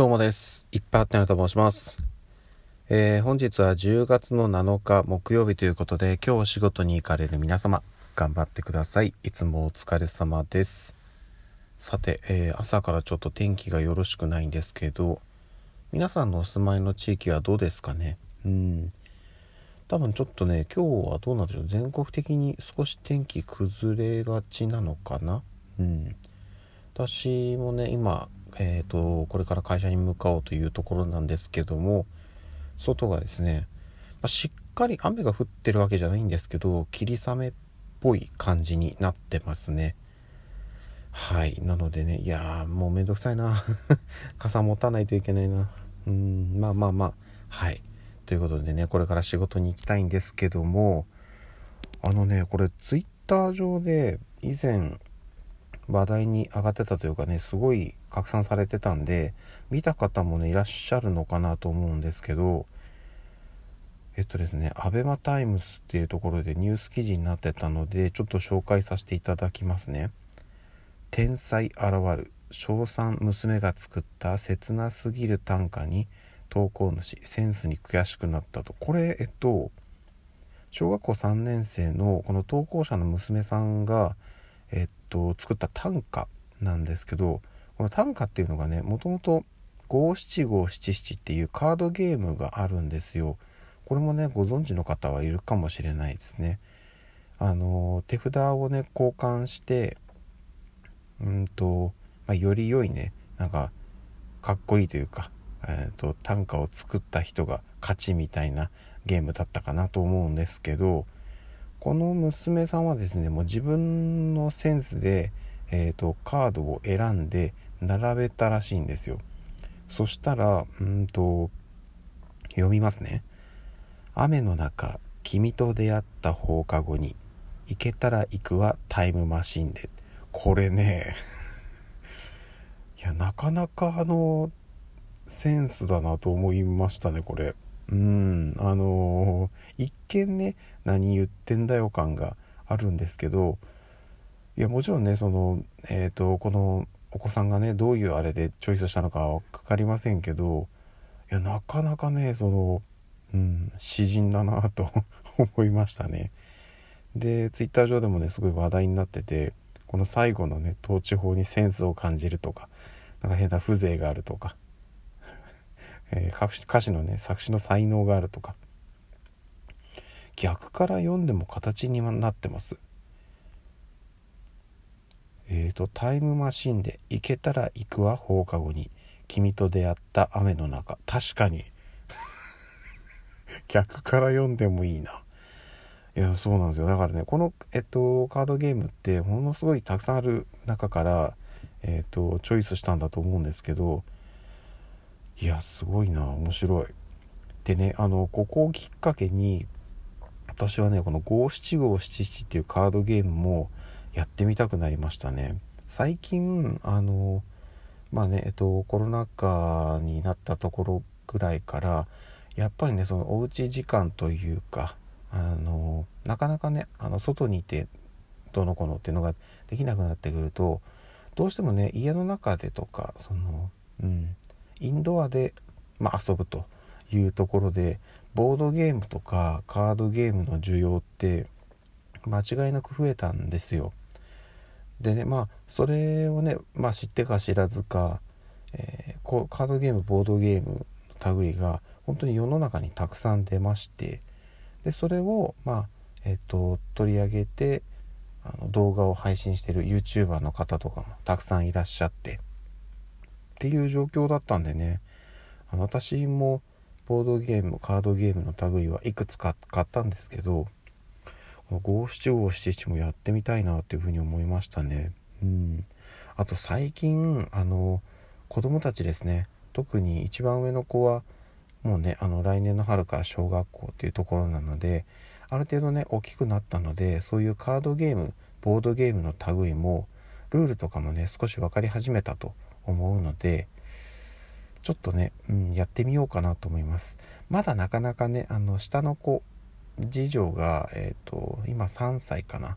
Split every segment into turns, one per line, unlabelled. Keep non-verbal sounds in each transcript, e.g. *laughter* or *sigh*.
どうもです。いっぱいあってなと申します。えー、本日は10月の7日木曜日ということで、今日お仕事に行かれる皆様、頑張ってください。いつもお疲れ様です。さて、えー、朝からちょっと天気がよろしくないんですけど、皆さんのお住まいの地域はどうですかね？うん。多分ちょっとね、今日はどうなんでしょう？全国的に少し天気崩れがちなのかな？うん。私もね、今、えーと、これから会社に向かおうというところなんですけども外がですね、まあ、しっかり雨が降ってるわけじゃないんですけど霧雨っぽい感じになってますね。はい。なのでねいやもうめんどくさいな。*laughs* 傘持たないといけないな。うん。まあまあまあ。はい。ということでねこれから仕事に行きたいんですけどもあのねこれツイッター上で以前話題に上がってたというかねすごい拡散されてたんで見た方もねいらっしゃるのかなと思うんですけどえっとですね ABEMA タイムズっていうところでニュース記事になってたのでちょっと紹介させていただきますね。天才現る小3娘が作った切なすぎる短歌に投稿主センスに悔しくなったと。これえっと小学校3年生のこの投稿者の娘さんがえっと作った短歌なんですけどこの短歌っていうのがねもともと五七五七七っていうカードゲームがあるんですよ。これもねご存知の方はいるかもしれないですね。あの手札をね交換してうんと、まあ、より良いねなんかかっこいいというか、えーと短歌を作った人が勝ちみたいなゲームだったかなと思うんですけどこの娘さんはですねもう自分のセンスで、えーと、カードを選んで並べたらしいんですよ。そしたらうんと読みますね。雨の中君と出会った放課後に行けたら行くはタイムマシンで。これねいやなかなかあのセンスだなと思いましたねこれ。うんあのー、一見ね何言ってんだよ感があるんですけどいやもちろんねそのえっ、ー、とこのお子さんがねどういうあれでチョイスしたのかは分かりませんけどいやなかなかねそのうん詩人だなと *laughs* 思いましたね。でツイッター上でもねすごい話題になっててこの最後のね統治法にセンスを感じるとかなんか変な風情があるとかえー、歌詞のね作詞の才能があるとか。逆から読んでも形になってます。えっ、ー、と「タイムマシンで行けたら行くわ放課後に。君と出会った雨の中」確かに。*laughs* 逆から読んでもいいな。いやそうなんですよ。だからねこの、えっと、カードゲームってものすごいたくさんある中から、えっと、チョイスしたんだと思うんですけどいやすごいな。面白い。でねあのここをきっかけに私はねこの五七五七七っていうカードゲームもやってみたくなりましたね。最近あのまあねえっとコロナ禍になったところぐらいからやっぱりねそのおうち時間というかあのなかなかねあの外にいてどの子のっていうのができなくなってくるとどうしてもね家の中でとかそのうんインドアで、まあ、遊ぶというところでボードゲームとかカードゲームの需要って間違いなく増えたんですよ。でねまあそれをね、まあ、知ってか知らずか、えー、カードゲームボードゲームの類が本当に世の中にたくさん出ましてでそれをまあえっ、ー、と取り上げてあの動画を配信してる YouTuber の方とかもたくさんいらっしゃってっていう状況だったんでね。あの私もボードゲームカードゲームの類はいくつか買ったんですけど五七五七七もやってみたいなっていうふうに思いましたね。うん。あと最近あの子供たちですね。特に一番上の子はもうねあの来年の春から小学校っていうところなのである程度ね大きくなったのでそういうカードゲームボードゲームの類もルールとかもね少し分かり始めたと思うのでちょっとね、うん、やってみようかなと思います。まだなかなかねあの下の子次女が、えーと、今3歳かな。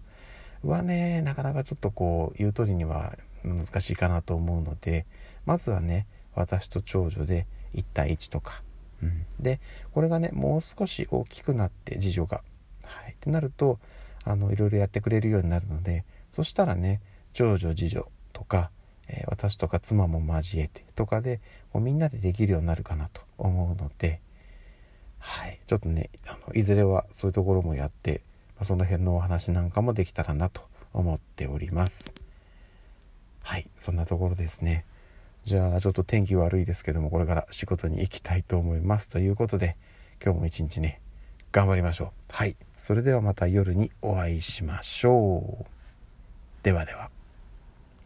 はねなかなかちょっとこう言う通りには難しいかなと思うのでまずはね私と長女で1対1とか、うん、でこれがねもう少し大きくなって次女が、はい、ってなるとあのいろいろやってくれるようになるのでそしたらね長女次女とか、え、私とか妻も交えてとかでもうみんなでできるようになるかなと思うので、はい、ちょっとねあのいずれはそういうところもやって、ま、その辺のお話なんかもできたらなと思っております。はい。そんなところですね。じゃあちょっと天気悪いですけどもこれから仕事に行きたいと思います。ということで今日も一日ね頑張りましょう。はい。それではまた夜にお会いしましょう。ではでは。